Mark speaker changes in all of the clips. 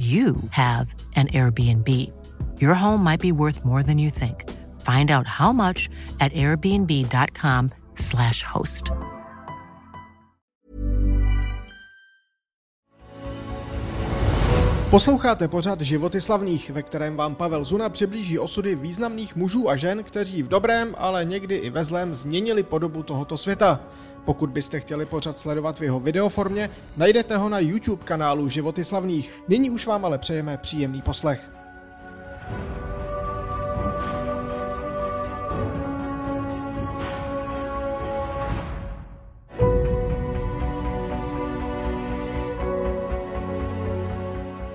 Speaker 1: you have an Airbnb. Your home might be worth more than you think. Find out how much at airbnb.com/slash host.
Speaker 2: Posloucháte pořad Životy slavných, ve kterém vám Pavel Zuna přiblíží osudy významných mužů a žen, kteří v dobrém, ale někdy i ve zlém změnili podobu tohoto světa. Pokud byste chtěli pořad sledovat v jeho videoformě, najdete ho na YouTube kanálu Životy slavných. Nyní už vám ale přejeme příjemný poslech.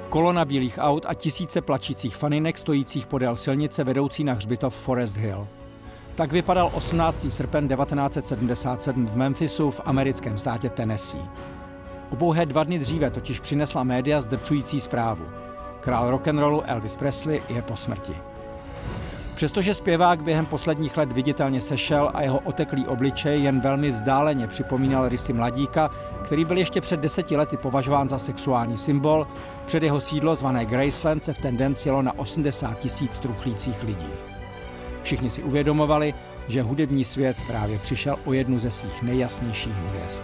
Speaker 3: Kolona bílých aut a tisíce plačících faninek stojících podél silnice vedoucí na hřbitov Forest Hill. Tak vypadal 18. srpen 1977 v Memphisu v americkém státě Tennessee. O dva dny dříve totiž přinesla média zdrcující zprávu. Král rock'n'rollu Elvis Presley je po smrti. Přestože zpěvák během posledních let viditelně sešel a jeho oteklý obličej jen velmi vzdáleně připomínal rysy mladíka, který byl ještě před deseti lety považován za sexuální symbol, před jeho sídlo zvané Graceland se v tendenci jelo na 80 tisíc truchlících lidí. Všichni si uvědomovali, že hudební svět právě přišel o jednu ze svých nejjasnějších hvězd.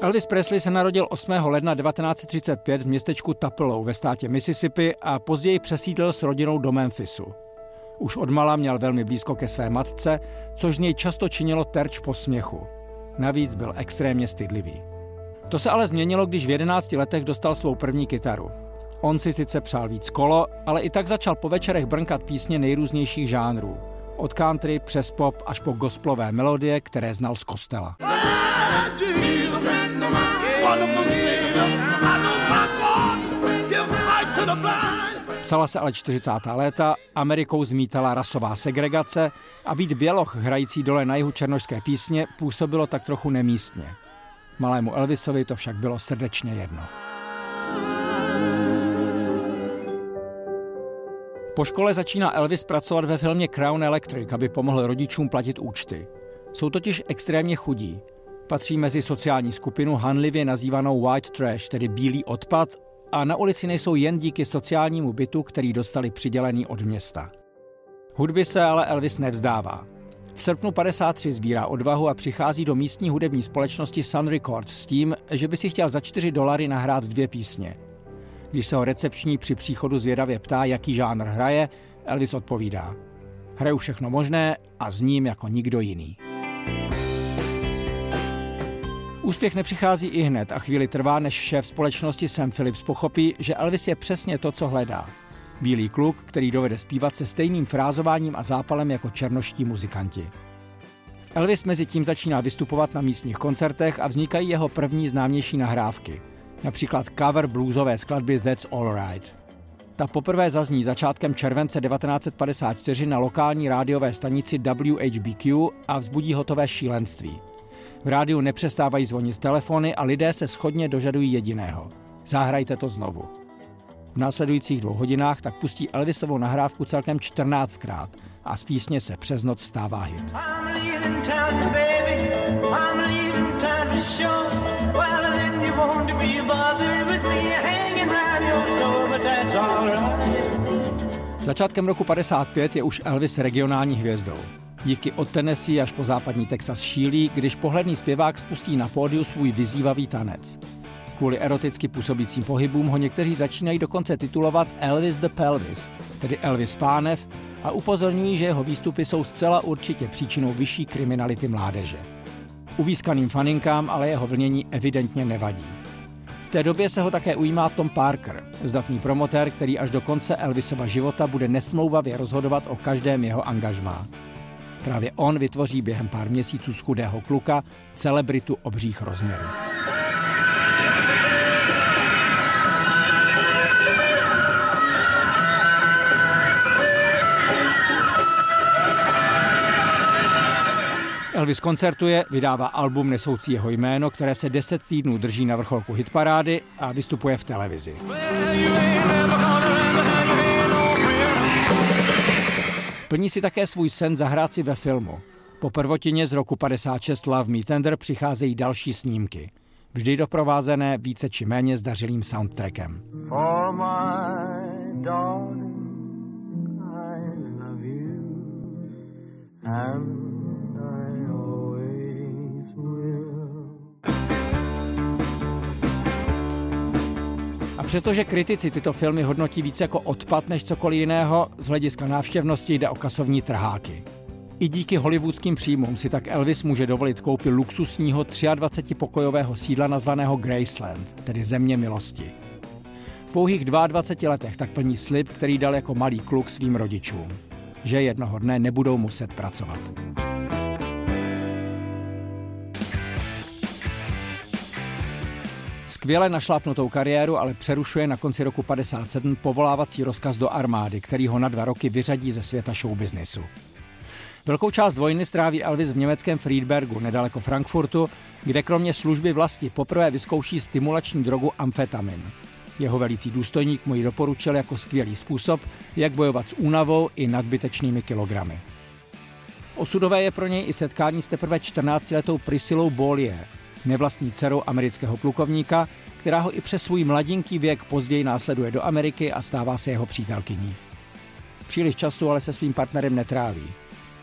Speaker 3: Elvis Presley se narodil 8. ledna 1935 v městečku Tupelo ve státě Mississippi a později přesídlil s rodinou do Memphisu. Už odmala měl velmi blízko ke své matce, což z něj často činilo terč po směchu. Navíc byl extrémně stydlivý. To se ale změnilo, když v 11 letech dostal svou první kytaru. On si sice přál víc kolo, ale i tak začal po večerech brnkat písně nejrůznějších žánrů. Od country přes pop až po gospelové melodie, které znal z kostela. Psala se ale 40. léta, Amerikou zmítala rasová segregace a být běloch hrající dole na jihu černožské písně působilo tak trochu nemístně. Malému Elvisovi to však bylo srdečně jedno. Po škole začíná Elvis pracovat ve filmě Crown Electric, aby pomohl rodičům platit účty. Jsou totiž extrémně chudí. Patří mezi sociální skupinu hanlivě nazývanou white trash, tedy bílý odpad, a na ulici nejsou jen díky sociálnímu bytu, který dostali přidělený od města. Hudby se ale Elvis nevzdává. V srpnu 53 sbírá odvahu a přichází do místní hudební společnosti Sun Records s tím, že by si chtěl za 4 dolary nahrát dvě písně. Když se ho recepční při příchodu zvědavě ptá, jaký žánr hraje, Elvis odpovídá. Hraju všechno možné a s ním jako nikdo jiný. Úspěch nepřichází i hned a chvíli trvá, než šéf společnosti Sam Phillips pochopí, že Elvis je přesně to, co hledá. Bílý kluk, který dovede zpívat se stejným frázováním a zápalem jako černoští muzikanti. Elvis mezi tím začíná vystupovat na místních koncertech a vznikají jeho první známější nahrávky. Například cover bluesové skladby That's All Right. Ta poprvé zazní začátkem července 1954 na lokální rádiové stanici WHBQ a vzbudí hotové šílenství. V rádiu nepřestávají zvonit telefony a lidé se schodně dožadují jediného. Zahrajte to znovu. V následujících dvou hodinách tak pustí Elvisovou nahrávku celkem 14krát a z písně se přes noc stává hit. Začátkem roku 55 je už Elvis regionální hvězdou. Dívky od Tennessee až po západní Texas šílí, když pohledný zpěvák spustí na pódiu svůj vyzývavý tanec. Kvůli eroticky působícím pohybům ho někteří začínají dokonce titulovat Elvis the Pelvis, tedy Elvis Pánev, a upozorňují, že jeho výstupy jsou zcela určitě příčinou vyšší kriminality mládeže. Uvískaným faninkám ale jeho vlnění evidentně nevadí. V té době se ho také ujímá Tom Parker, zdatný promotér, který až do konce Elvisova života bude nesmlouvavě rozhodovat o každém jeho angažmá. Právě on vytvoří během pár měsíců z chudého kluka celebritu obřích rozměrů. Elvis koncertuje, vydává album nesoucí jeho jméno, které se deset týdnů drží na vrcholku hitparády a vystupuje v televizi. Plní si také svůj sen zahrát si ve filmu. Po prvotině z roku 56 Love Me Tender přicházejí další snímky. Vždy doprovázené více či méně zdařilým soundtrackem. For my darling, I love you. And přestože kritici tyto filmy hodnotí více jako odpad než cokoliv jiného, z hlediska návštěvnosti jde o kasovní trháky. I díky hollywoodským příjmům si tak Elvis může dovolit koupit luxusního 23-pokojového sídla nazvaného Graceland, tedy země milosti. V pouhých 22 letech tak plní slib, který dal jako malý kluk svým rodičům, že jednoho dne nebudou muset pracovat. Skvěle našlápnutou kariéru ale přerušuje na konci roku 57 povolávací rozkaz do armády, který ho na dva roky vyřadí ze světa showbiznisu. Velkou část vojny stráví Elvis v německém Friedbergu, nedaleko Frankfurtu, kde kromě služby vlasti poprvé vyzkouší stimulační drogu amfetamin. Jeho velící důstojník mu ji doporučil jako skvělý způsob, jak bojovat s únavou i nadbytečnými kilogramy. Osudové je pro něj i setkání s teprve 14-letou Priscilou Bollier, nevlastní dcerou amerického plukovníka, která ho i přes svůj mladinký věk později následuje do Ameriky a stává se jeho přítelkyní. Příliš času ale se svým partnerem netráví.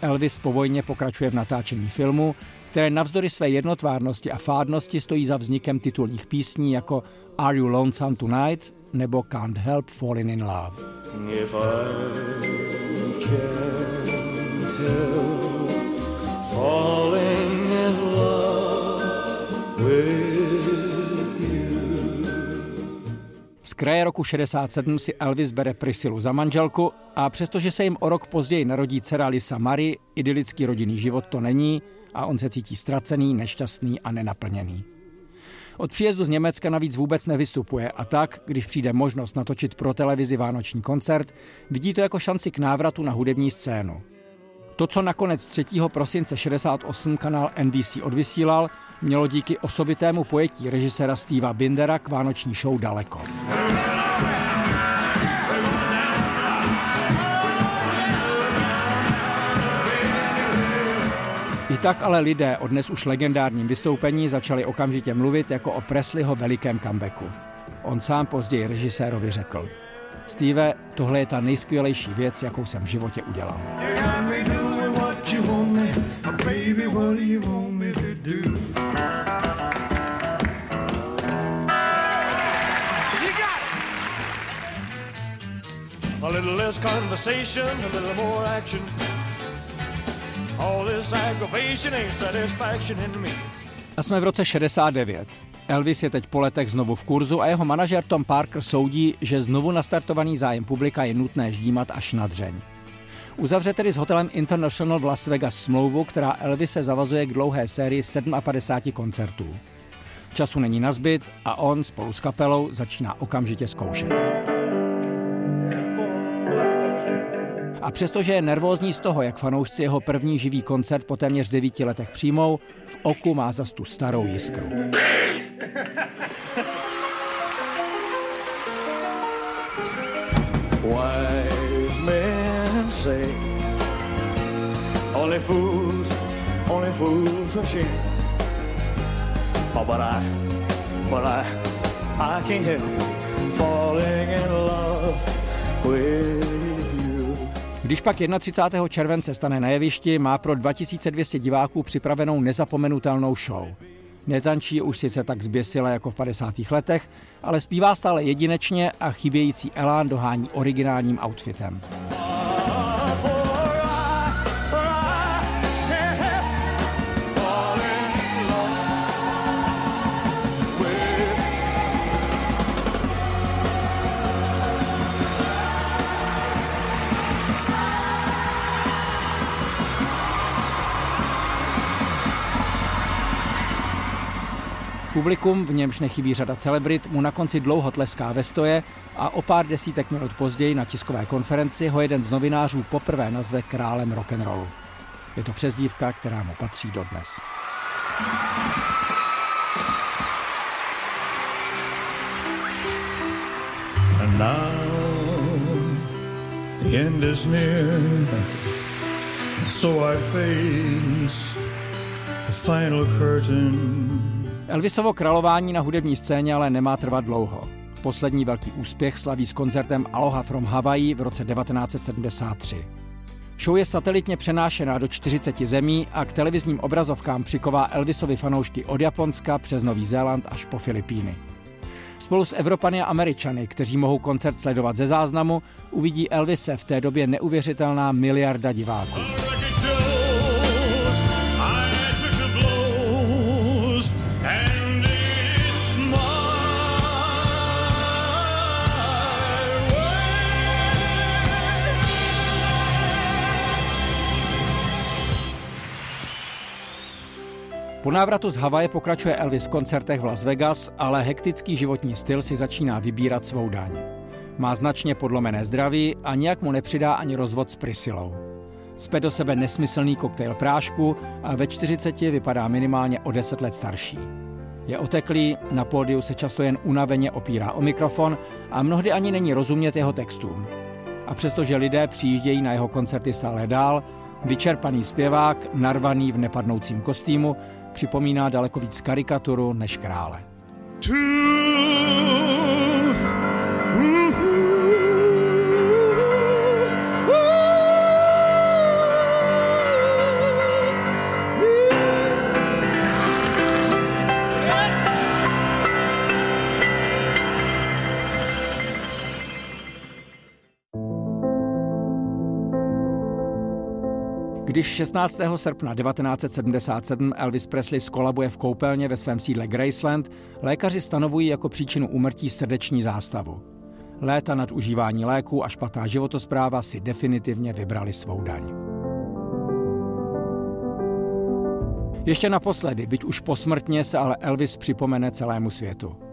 Speaker 3: Elvis po vojně pokračuje v natáčení filmu, které navzdory své jednotvárnosti a fádnosti stojí za vznikem titulních písní jako Are You Lonesome Tonight nebo Can't Help Falling in Love. If I can't help kraje roku 67 si Elvis bere Prisilu za manželku a přestože se jim o rok později narodí dcera Lisa Marie, idylický rodinný život to není a on se cítí ztracený, nešťastný a nenaplněný. Od příjezdu z Německa navíc vůbec nevystupuje a tak, když přijde možnost natočit pro televizi vánoční koncert, vidí to jako šanci k návratu na hudební scénu. To, co nakonec 3. prosince 68 kanál NBC odvysílal, mělo díky osobitému pojetí režiséra Steva Bindera k vánoční show daleko. I tak ale lidé o dnes už legendárním vystoupení začali okamžitě mluvit jako o Presleyho velikém comebacku. On sám později režisérovi řekl. Steve, tohle je ta nejskvělejší věc, jakou jsem v životě udělal. A little less conversation, a little more action. All this aggravation ain't satisfaction in me. A jsme v roce 69. Elvis je teď po letech znovu v kurzu a jeho manažer Tom Parker soudí, že znovu nastartovaný zájem publika je nutné ždímat až na dřeň. Uzavře tedy s hotelem International v Las Vegas smlouvu, která Elvise zavazuje k dlouhé sérii 57 koncertů. Času není na zbyt a on spolu s kapelou začíná okamžitě zkoušet. A přestože je nervózní z toho, jak fanoušci jeho první živý koncert po téměř devíti letech přijmou, v oku má zas tu starou jiskru.
Speaker 4: Falling in love with.
Speaker 3: Když pak 31. července stane na jevišti, má pro 2200 diváků připravenou nezapomenutelnou show. Netančí už sice tak zběsile jako v 50. letech, ale zpívá stále jedinečně a chybějící elán dohání originálním outfitem. Publikum, v němž nechybí řada celebrit, mu na konci dlouho tleská ve stoje a o pár desítek minut později na tiskové konferenci ho jeden z novinářů poprvé nazve králem rock'n'rollu. Je to přezdívka, která mu patří dodnes.
Speaker 4: And now the end is near, so I face the final curtain.
Speaker 3: Elvisovo králování na hudební scéně ale nemá trvat dlouho. Poslední velký úspěch slaví s koncertem Aloha from Hawaii v roce 1973. Show je satelitně přenášená do 40 zemí a k televizním obrazovkám přiková Elvisovi fanoušky od Japonska přes Nový Zéland až po Filipíny. Spolu s Evropany a Američany, kteří mohou koncert sledovat ze záznamu, uvidí Elvise v té době neuvěřitelná miliarda diváků. Po návratu z Havaje pokračuje Elvis v koncertech v Las Vegas, ale hektický životní styl si začíná vybírat svou daň. Má značně podlomené zdraví a nějak mu nepřidá ani rozvod s Priscilou. Zpět do sebe nesmyslný koktejl prášku a ve 40 vypadá minimálně o 10 let starší. Je oteklý, na pódiu se často jen unaveně opírá o mikrofon a mnohdy ani není rozumět jeho textům. A přestože lidé přijíždějí na jeho koncerty stále dál, vyčerpaný zpěvák, narvaný v nepadnoucím kostýmu, připomíná daleko víc karikaturu než krále. Když 16. srpna 1977 Elvis Presley skolabuje v koupelně ve svém sídle Graceland, lékaři stanovují jako příčinu úmrtí srdeční zástavu. Léta nad užívání léků a špatná životospráva si definitivně vybrali svou daň. Ještě naposledy, byť už posmrtně, se ale Elvis připomene celému světu.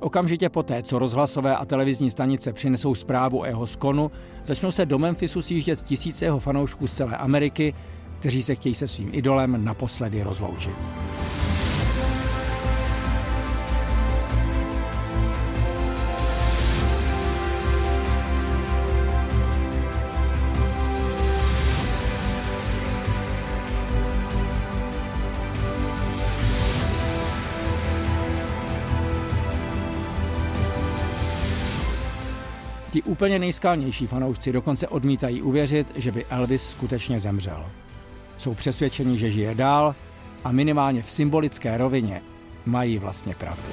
Speaker 3: Okamžitě poté, co rozhlasové a televizní stanice přinesou zprávu o jeho skonu, začnou se do Memphisu sjíždět tisíce jeho fanoušků z celé Ameriky, kteří se chtějí se svým idolem naposledy rozloučit. Úplně nejskalnější fanoušci dokonce odmítají uvěřit, že by Elvis skutečně zemřel. Jsou přesvědčeni, že žije dál a minimálně v symbolické rovině mají vlastně pravdu.